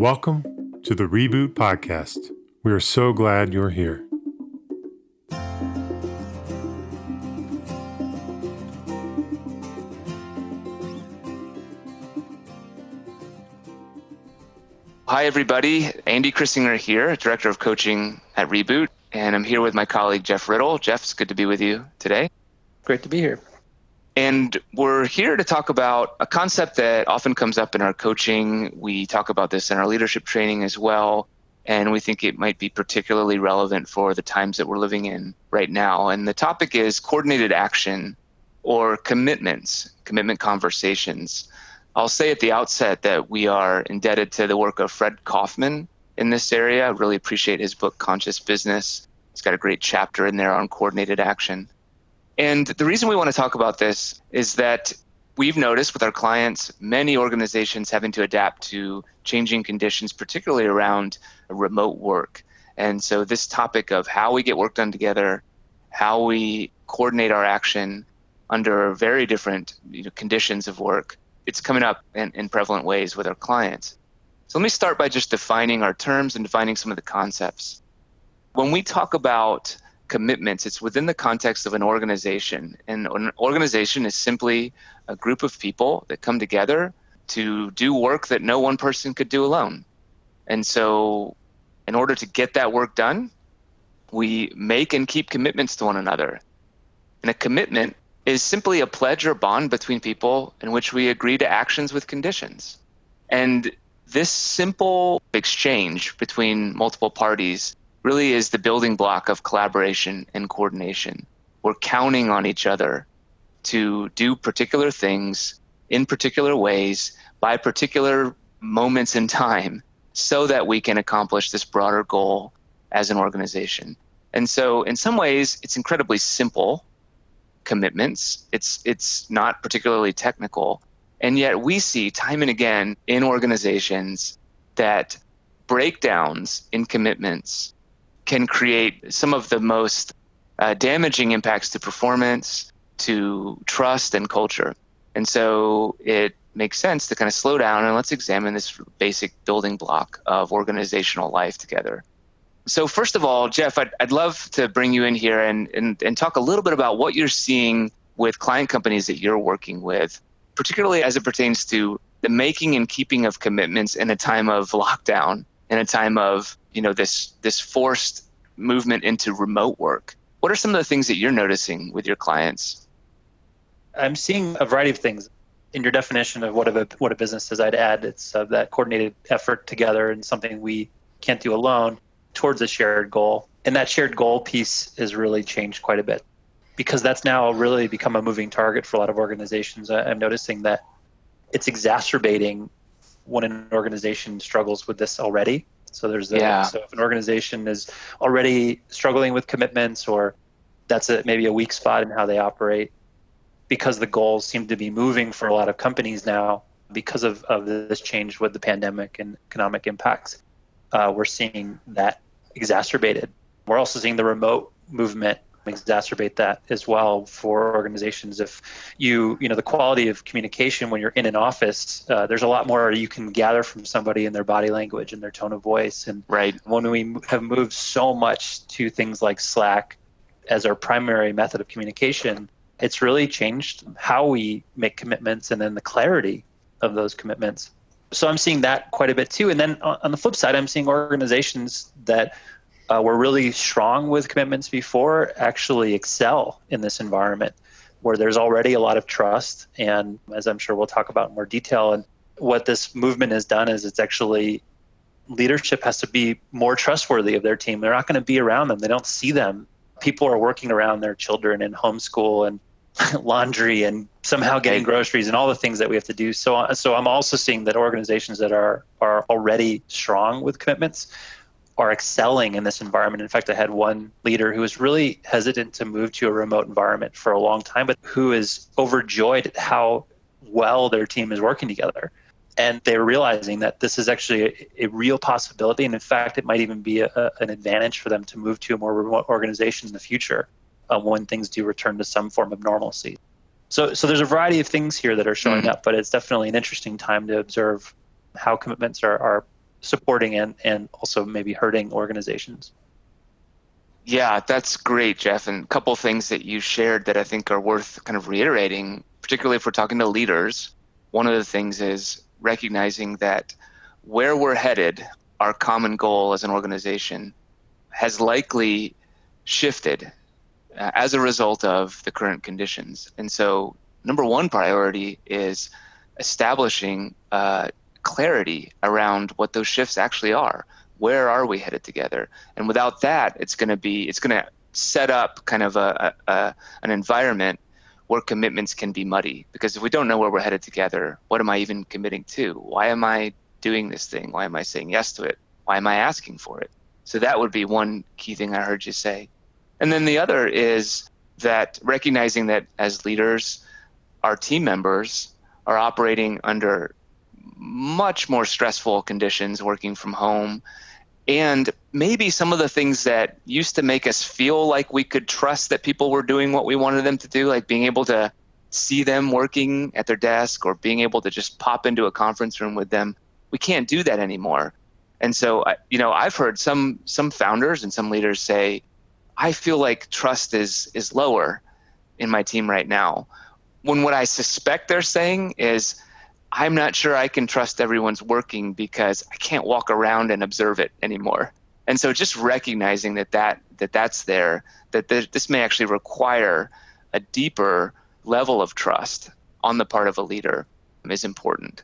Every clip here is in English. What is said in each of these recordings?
Welcome to the Reboot Podcast. We are so glad you're here. Hi, everybody. Andy Crissinger here, Director of Coaching at Reboot, and I'm here with my colleague Jeff Riddle. Jeff, it's good to be with you today. Great to be here. And we're here to talk about a concept that often comes up in our coaching. We talk about this in our leadership training as well. And we think it might be particularly relevant for the times that we're living in right now. And the topic is coordinated action or commitments, commitment conversations. I'll say at the outset that we are indebted to the work of Fred Kofman in this area. I really appreciate his book, Conscious Business. He's got a great chapter in there on coordinated action. And the reason we want to talk about this is that we've noticed with our clients many organizations having to adapt to changing conditions, particularly around remote work. And so, this topic of how we get work done together, how we coordinate our action under very different you know, conditions of work, it's coming up in, in prevalent ways with our clients. So let me start by just defining our terms and defining some of the concepts. When we talk about commitments, it's within the context of an organization. And an organization is simply a group of people that come together to do work that no one person could do alone. And so, in order to get that work done, we make and keep commitments to one another. And a commitment is simply a pledge or bond between people in which we agree to actions with conditions. And this simple exchange between multiple parties really is the building block of collaboration and coordination. We're counting on each other to do particular things in particular ways by particular moments in time so that we can accomplish this broader goal as an organization. And so, in some ways, it's incredibly simple commitments. It's it's not particularly technical, and yet we see time and again in organizations that breakdowns in commitments can create some of the most uh, damaging impacts to performance, to trust, and culture. And so it makes sense to kind of slow down and let's examine this basic building block of organizational life together. So, first of all, Jeff, I'd, I'd love to bring you in here and, and, and talk a little bit about what you're seeing with client companies that you're working with, particularly as it pertains to the making and keeping of commitments in a time of lockdown, in a time of you know this this forced movement into remote work. What are some of the things that you're noticing with your clients? I'm seeing a variety of things. In your definition of what a what a business is, I'd add it's uh, that coordinated effort together and something we can't do alone towards a shared goal. And that shared goal piece has really changed quite a bit because that's now really become a moving target for a lot of organizations. I'm noticing that it's exacerbating when an organization struggles with this already. So there's yeah. so if an organization is already struggling with commitments or that's a, maybe a weak spot in how they operate because the goals seem to be moving for a lot of companies now because of, of this change with the pandemic and economic impacts uh, we're seeing that exacerbated. We're also seeing the remote movement exacerbate that as well for organizations. If you you know the quality of communication when you're in an office uh, there's a lot more you can gather from somebody in their body language and their tone of voice. And right. when we have moved so much to things like slack as our primary method of communication it's really changed how we make commitments and then the clarity of those commitments. So I'm seeing that quite a bit too. And then on the flip side, I'm seeing organizations that uh, were really strong with commitments before actually excel in this environment where there's already a lot of trust. And as I'm sure we'll talk about in more detail, and what this movement has done is it's actually leadership has to be more trustworthy of their team. They're not going to be around them. They don't see them. People are working around their children in homeschool and laundry and somehow getting groceries and all the things that we have to do. So, so I'm also seeing that organizations that are are already strong with commitments are excelling in this environment. In fact, I had one leader who was really hesitant to move to a remote environment for a long time, but who is overjoyed at how well their team is working together. And they're realizing that this is actually a, a real possibility. And in fact, it might even be a, a, an advantage for them to move to a more remote organization in the future uh, when things do return to some form of normalcy. So, so there's a variety of things here that are showing mm. up, but it's definitely an interesting time to observe how commitments are, are supporting and, and also maybe hurting organizations. Yeah, that's great, Jeff. And a couple things that you shared that I think are worth kind of reiterating, particularly if we're talking to leaders. One of the things is recognizing that where we're headed, our common goal as an organization, has likely shifted uh, as a result of the current conditions. And so, number one priority is establishing uh, clarity around what those shifts actually are. Where are we headed together? And without that, it's going to be it's going to set up kind of a, a, an environment where commitments can be muddy. Because if we don't know where we're headed together, what am I even committing to? Why am I doing this thing? Why am I saying yes to it? Why am I asking for it? So that would be one key thing I heard you say. And then the other is that recognizing that as leaders, our team members are operating under much more stressful conditions working from home. And maybe some of the things that used to make us feel like we could trust that people were doing what we wanted them to do, like being able to see them working at their desk or being able to just pop into a conference room with them, we can't do that anymore. And so, you know, I've heard some some founders and some leaders say, "I feel like trust is is lower in my team right now." When what I suspect they're saying is, I'm not sure I can trust everyone's working because I can't walk around and observe it anymore. And so just recognizing that, that, that that's there, that this may actually require a deeper level of trust on the part of a leader is important.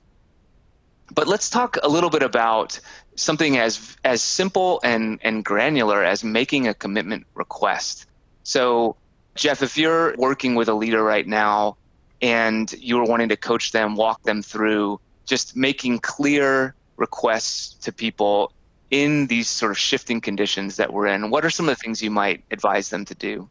But let's talk a little bit about something as as simple and, and granular as making a commitment request. So Jeff, if you're working with a leader right now and you were wanting to coach them, walk them through just making clear requests to people in these sort of shifting conditions that we're in. What are some of the things you might advise them to do?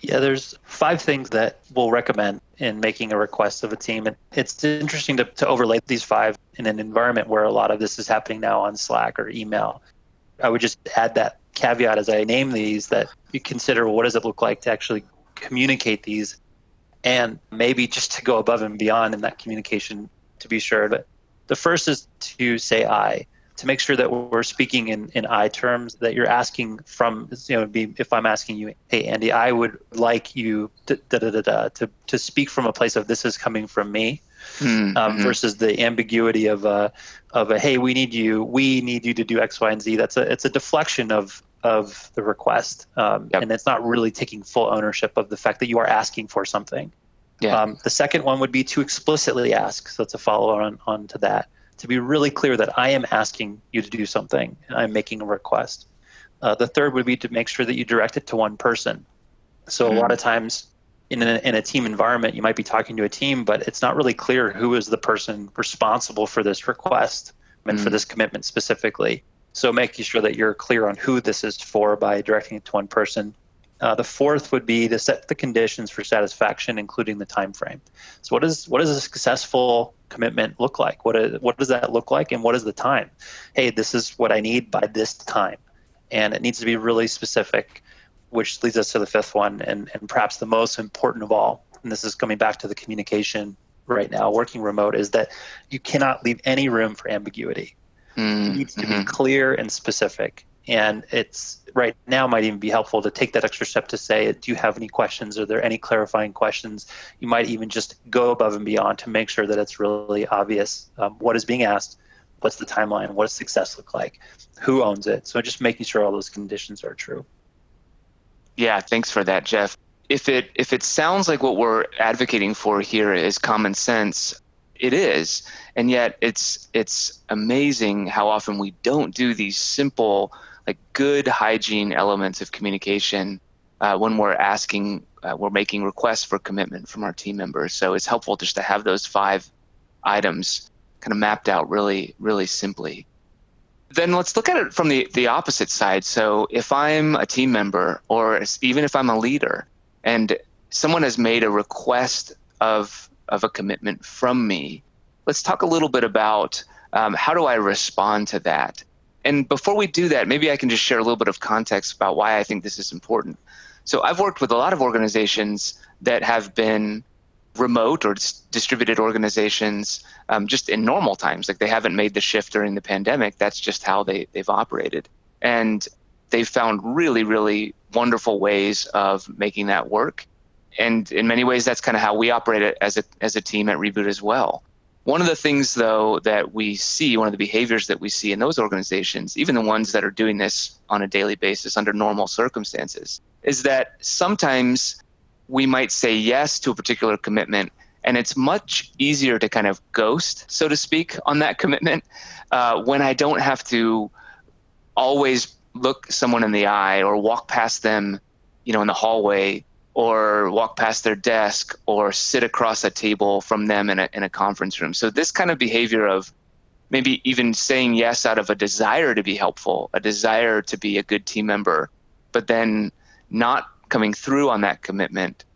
Yeah, there's five things that we'll recommend in making a request of a team. And it's interesting to, to overlay these five in an environment where a lot of this is happening now on Slack or email. I would just add that caveat as I name these that you consider what does it look like to actually communicate these and maybe just to go above and beyond in that communication to be sure. But the first is to say I, to make sure that we're speaking in, in I terms, that you're asking from, you know, be, if I'm asking you, hey, Andy, I would like you da, da, da, da, to, to speak from a place of this is coming from me. Mm-hmm. Um, versus the ambiguity of a, of a hey we need you we need you to do x y and z that's a it's a deflection of of the request, um, yep. and it's not really taking full ownership of the fact that you are asking for something. Yeah. Um, the second one would be to explicitly ask. So it's a follow on, on to that. To be really clear that I am asking you to do something, and I'm making a request. Uh, the third would be to make sure that you direct it to one person. So mm-hmm. a lot of times in a, in a team environment, you might be talking to a team, but it's not really clear who is the person responsible for this request and mm-hmm. for this commitment specifically. So making sure that you're clear on who this is for by directing it to one person. Uh, the fourth would be to set the conditions for satisfaction, including the time frame. So what is what does a successful commitment look like? What is, what does that look like, and what is the time? Hey, this is what I need by this time, and it needs to be really specific. Which leads us to the fifth one, and, and perhaps the most important of all. And this is coming back to the communication right now, working remote, is that you cannot leave any room for ambiguity. Mm, it needs to mm-hmm. be clear and specific. And it's right now might even be helpful to take that extra step to say, do you have any questions? Are there any clarifying questions? You might even just go above and beyond to make sure that it's really obvious um, what is being asked, what's the timeline, what does success look like, who owns it. So just making sure all those conditions are true. Yeah, thanks for that, Jeff. If it if it sounds like what we're advocating for here is common sense, it is. And yet it's it's amazing how often we don't do these simple like good hygiene elements of communication uh, when we're asking uh, we're making requests for commitment from our team members. So it's helpful just to have those five items kind of mapped out really really simply. Then let's look at it from the, the opposite side. So if i'm a team member or even if i'm a leader and someone has made a request of of a commitment from me. Let's talk a little bit about um, how do I respond to that. And before we do that, maybe I can just share a little bit of context about why I think this is important. So I've worked with a lot of organizations that have been remote or distributed organizations um, just in normal times. Like they haven't made the shift during the pandemic. That's just how they, they've operated. And they've found really, really wonderful ways of making that work. And in many ways, that's kind of how we operate as a, as a team at Reboot as well. One of the things, though, that we see, one of the behaviors that we see in those organizations, even the ones that are doing this on a daily basis under normal circumstances, is that sometimes we might say yes to a particular commitment and it's much easier to kind of ghost, so to speak, on that commitment uh, when I don't have to always look someone in the eye or walk past them, you know, in the hallway or walk past their desk or sit across a table from them in a, in a conference room. So this kind of behavior of maybe even saying yes out of a desire to be helpful, a desire to be a good team member, but then not coming through on that commitment,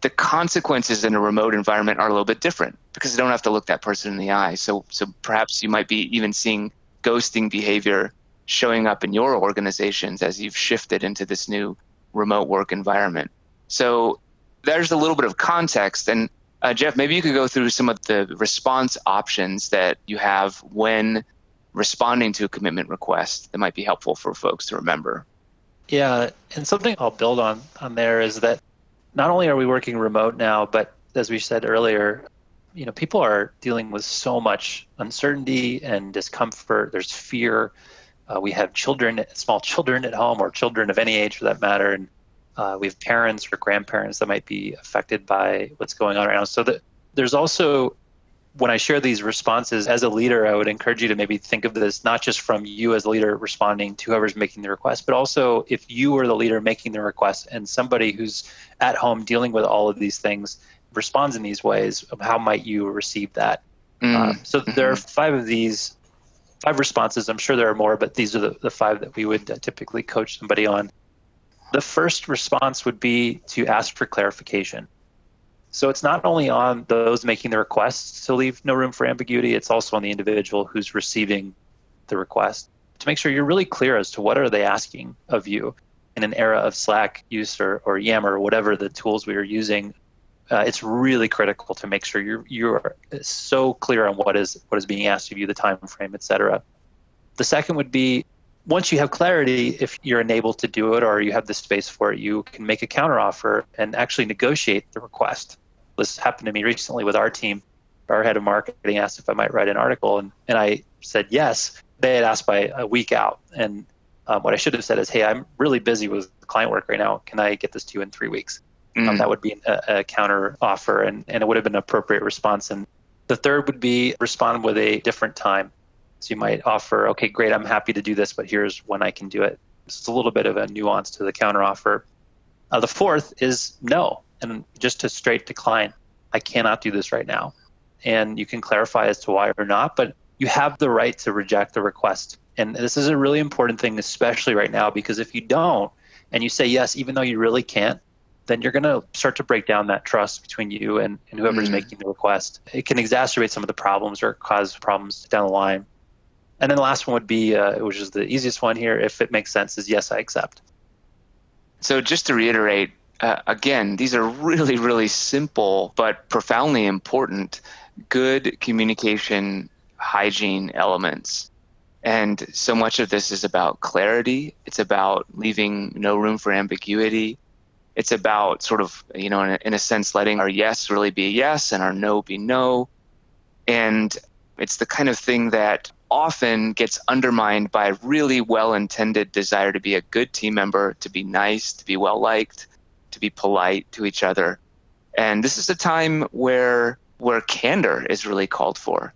the consequences in a remote environment are a little bit different because you don't have to look that person in the eye. So so perhaps you might be even seeing ghosting behavior showing up in your organizations as you've shifted into this new remote work environment. So there's a little bit of context. And uh, Jeff, maybe you could go through some of the response options that you have when responding to a commitment request that might be helpful for folks to remember. Yeah, and something I'll build on on there is that not only are we working remote now, but as we said earlier, you know, people are dealing with so much uncertainty and discomfort. There's fear. Uh, we have children, small children at home, or children of any age for that matter, and uh, we have parents or grandparents that might be affected by what's going on right now. So that there's also when I share these responses as a leader, I would encourage you to maybe think of this not just from you as a leader responding to whoever's making the request, but also if you are the leader making the request and somebody who's at home dealing with all of these things responds in these ways, how might you receive that? Mm. Um, so there are mm-hmm. five of these, five responses. I'm sure there are more, but these are the, the five that we would typically coach somebody on. The first response would be to ask for clarification. So it's not only on those making the request to leave no room for ambiguity, it's also on the individual who's receiving the request to make sure you're really clear as to what are they asking of you in an era of Slack use or, or Yammer or whatever the tools we are using. Uh, it's really critical to make sure you're you're so clear on what is what is being asked of you, the time frame, et cetera. The second would be once you have clarity, if you're enabled to do it or you have the space for it, you can make a counteroffer and actually negotiate the request. This happened to me recently with our team. Our head of marketing asked if I might write an article, and, and I said yes. They had asked by a week out. And um, what I should have said is, hey, I'm really busy with client work right now. Can I get this to you in three weeks? Mm. Um, that would be a, a counter offer, and, and it would have been an appropriate response. And the third would be respond with a different time. So you might offer, okay, great, I'm happy to do this, but here's when I can do it. It's a little bit of a nuance to the counteroffer. Uh, the fourth is no, and just to straight decline. I cannot do this right now. And you can clarify as to why or not, but you have the right to reject the request. And this is a really important thing, especially right now, because if you don't and you say yes, even though you really can't, then you're going to start to break down that trust between you and, and whoever's mm. making the request. It can exacerbate some of the problems or cause problems down the line. And then the last one would be, uh, which is the easiest one here, if it makes sense, is yes, I accept. So just to reiterate, uh, again, these are really, really simple but profoundly important good communication hygiene elements. And so much of this is about clarity. It's about leaving no room for ambiguity. It's about sort of, you know, in a, in a sense, letting our yes really be yes and our no be no. And it's the kind of thing that often gets undermined by a really well intended desire to be a good team member, to be nice, to be well liked, to be polite to each other. And this is a time where where candor is really called for.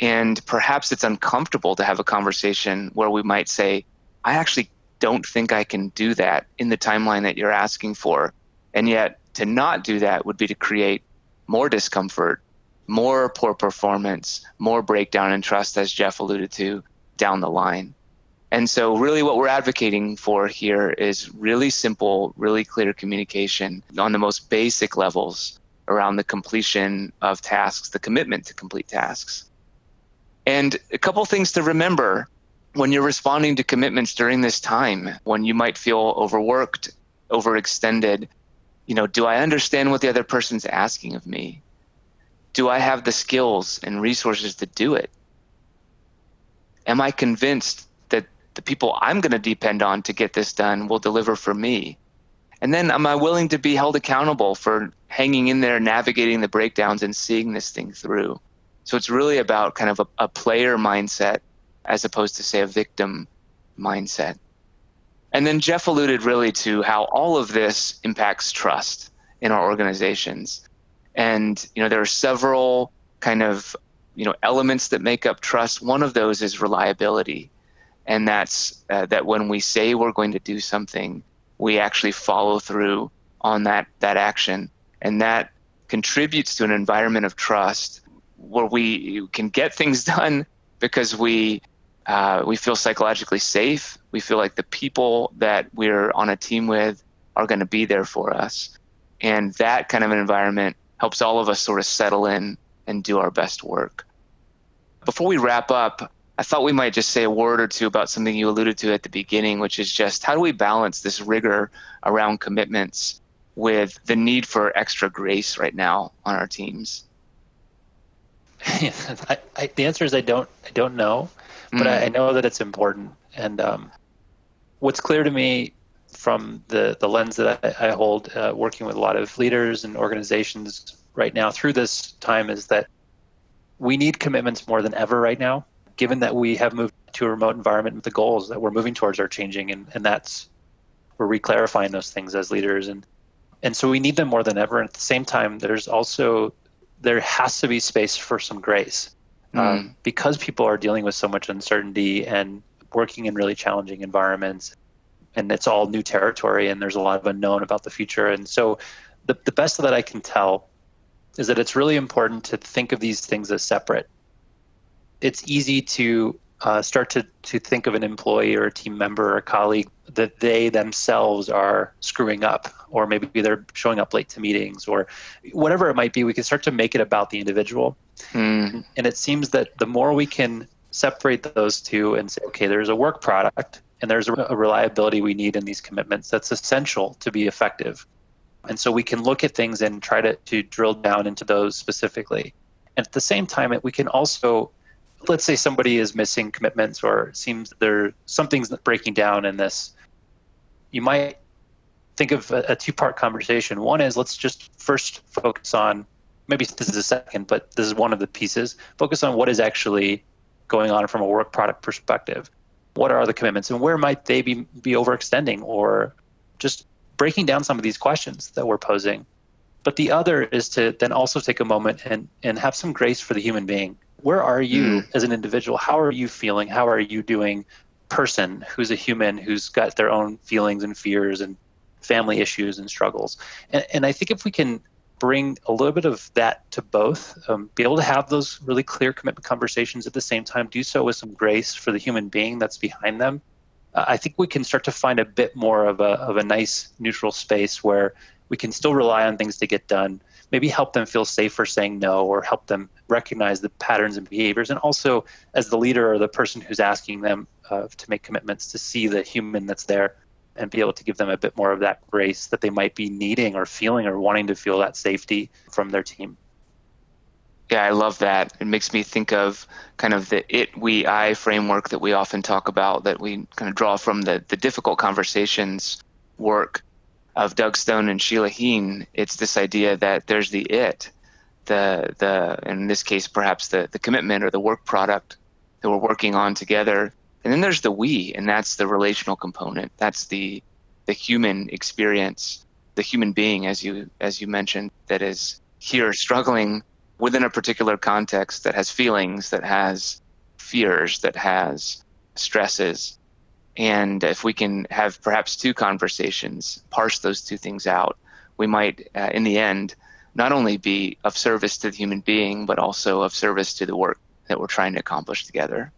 And perhaps it's uncomfortable to have a conversation where we might say, I actually don't think I can do that in the timeline that you're asking for. And yet, to not do that would be to create more discomfort more poor performance, more breakdown in trust, as Jeff alluded to, down the line. And so, really, what we're advocating for here is really simple, really clear communication on the most basic levels around the completion of tasks, the commitment to complete tasks. And a couple things to remember when you're responding to commitments during this time, when you might feel overworked, overextended, you know, do I understand what the other person's asking of me? Do I have the skills and resources to do it? Am I convinced that the people I'm going to depend on to get this done will deliver for me? And then am I willing to be held accountable for hanging in there, navigating the breakdowns, and seeing this thing through? So it's really about kind of a, a player mindset as opposed to, say, a victim mindset. And then Jeff alluded really to how all of this impacts trust in our organizations. And you know, there are several kind of you know elements that make up trust. One of those is reliability, and that's uh, that when we say we're going to do something, we actually follow through on that that action, and that contributes to an environment of trust where we can get things done because we uh, we feel psychologically safe. We feel like the people that we're on a team with are going to be there for us. And that kind of an environment helps all of us sort of settle in and do our best work. Before we wrap up, I thought we might just say a word or two about something you alluded to at the beginning, which is just how do we balance this rigor around commitments with the need for extra grace right now on our teams? I, I, the answer is I don't I don't know, but mm. I, I, know that it's important. And um, what's clear to me from the, the lens that I, I hold, uh, working with a lot of leaders and organizations right now through this time, is that we need commitments more than ever right now, given that we have moved to a remote environment. The goals that we're moving towards are changing, and, and that's we're reclarifying those things as leaders, and and so we need them more than ever. And at the same time, there's also there has to be space for some grace mm. um, because people are dealing with so much uncertainty and working in really challenging environments and it's all new territory and there's a lot of unknown about the future. And so the, the best that i can tell is that it's really important to think of these things as separate. It's easy to uh, start to, to think of an employee or a team member or a colleague that they themselves are screwing up or maybe they're showing up late to meetings or whatever it might be. We can start to make it about the individual. Mm. and it seems that the more we can separate those two and say okay there's a work product and there's a reliability we need in these commitments that's essential to be effective. And so we can look at things and try to, to drill down into those specifically. And at the same time we can also let's say somebody is missing commitments or seems there something's breaking down in this. You might think of a, a two-part conversation. One is let's just first focus on maybe this is a second but this is one of the pieces focus on what is actually going on from a work product perspective what are the commitments and where might they be, be overextending or just breaking down some of these questions that we're posing. But the other is to then also take a moment and, and have some grace for the human being. Where are you mm. as an individual? How are you feeling? How are you doing? Person who's a human who's got their own feelings and fears and family issues and struggles. And, and i think if we can bring a little bit of that to both um, be able to have those really clear commitment conversations at the same time do so with some grace for the human being that's behind them uh, i think we can start to find a bit more of a, of a nice neutral space where we can still rely on things to get done maybe help them feel safer saying no or help them recognize the patterns and behaviors and also as the leader or the person who's asking them uh, to make commitments to see the human that's there and be able to give them a bit more of that grace that they might be needing or feeling or wanting to feel that safety from their team. Yeah, I love that. It makes me think of kind of the it, we, I framework that we often talk about, that we kind of draw from the, the difficult conversations work of Doug Stone and Sheila Heen, it's this idea that there's the it, the the in this case perhaps the the commitment or the work product that we're working on together, and then there's the we, and that's the relational component. That's the the human experience, the human being, as you as you mentioned, that is here struggling within a particular context that has feelings, that has fears, that has stresses, and if we can have perhaps two conversations, parse those two things out, we might, uh, in the end, not only be of service to the human being, but also of service to the work that we're trying to accomplish together.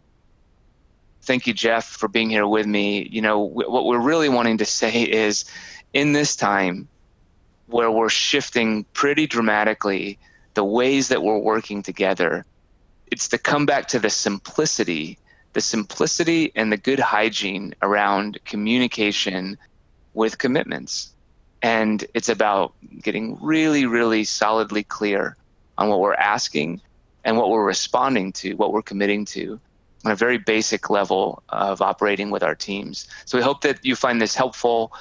Thank you, Jeff, for being here with me. You know, w- what we're really wanting to say is in this time where we're shifting pretty dramatically the ways that we're working together, it's to come back to the simplicity the simplicity and the good hygiene around communication with commitments. And it's about getting really, really solidly clear on what we're asking and what we're responding to, what we're committing to on a very basic level of operating with our teams. So we hope that you find this helpful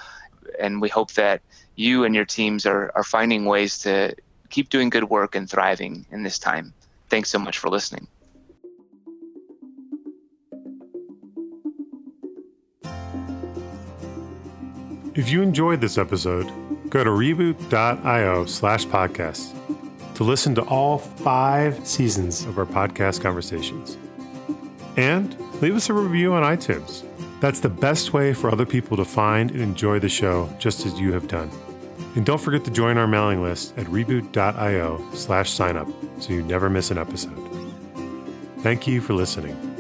and we hope that you and your teams are, are finding ways to keep doing good work and thriving in this time. Thanks so much for listening. If you enjoyed this episode, go to reboot.io slash podcast to listen to all five seasons of our podcast conversations. And leave us a review on iTunes. That's the best way for other people to find and enjoy the show just as you have done. And don't forget to join our mailing list at reboot.io slash signup so you never miss an episode. Thank you for listening.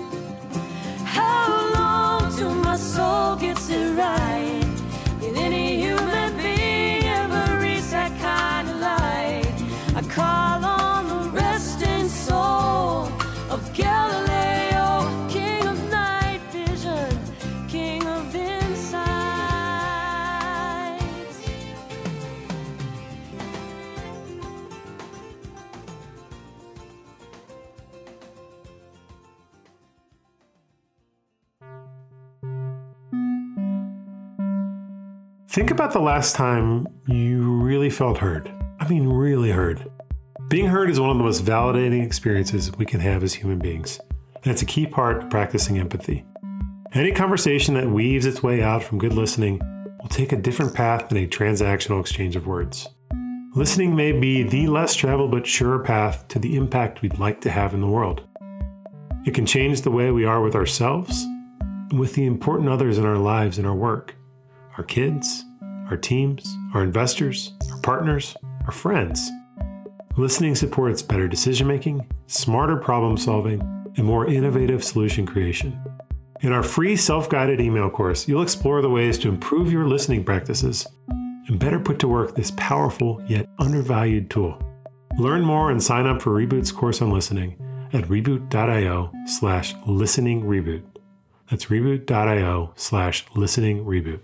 Think about the last time you really felt heard. I mean, really heard. Being heard is one of the most validating experiences we can have as human beings. And it's a key part of practicing empathy. Any conversation that weaves its way out from good listening will take a different path than a transactional exchange of words. Listening may be the less traveled but sure path to the impact we'd like to have in the world. It can change the way we are with ourselves with the important others in our lives and our work our kids, our teams, our investors, our partners, our friends. Listening supports better decision making, smarter problem solving, and more innovative solution creation. In our free self guided email course, you'll explore the ways to improve your listening practices and better put to work this powerful yet undervalued tool. Learn more and sign up for Reboot's course on listening at reboot.io slash listening reboot. That's reboot.io slash listening reboot.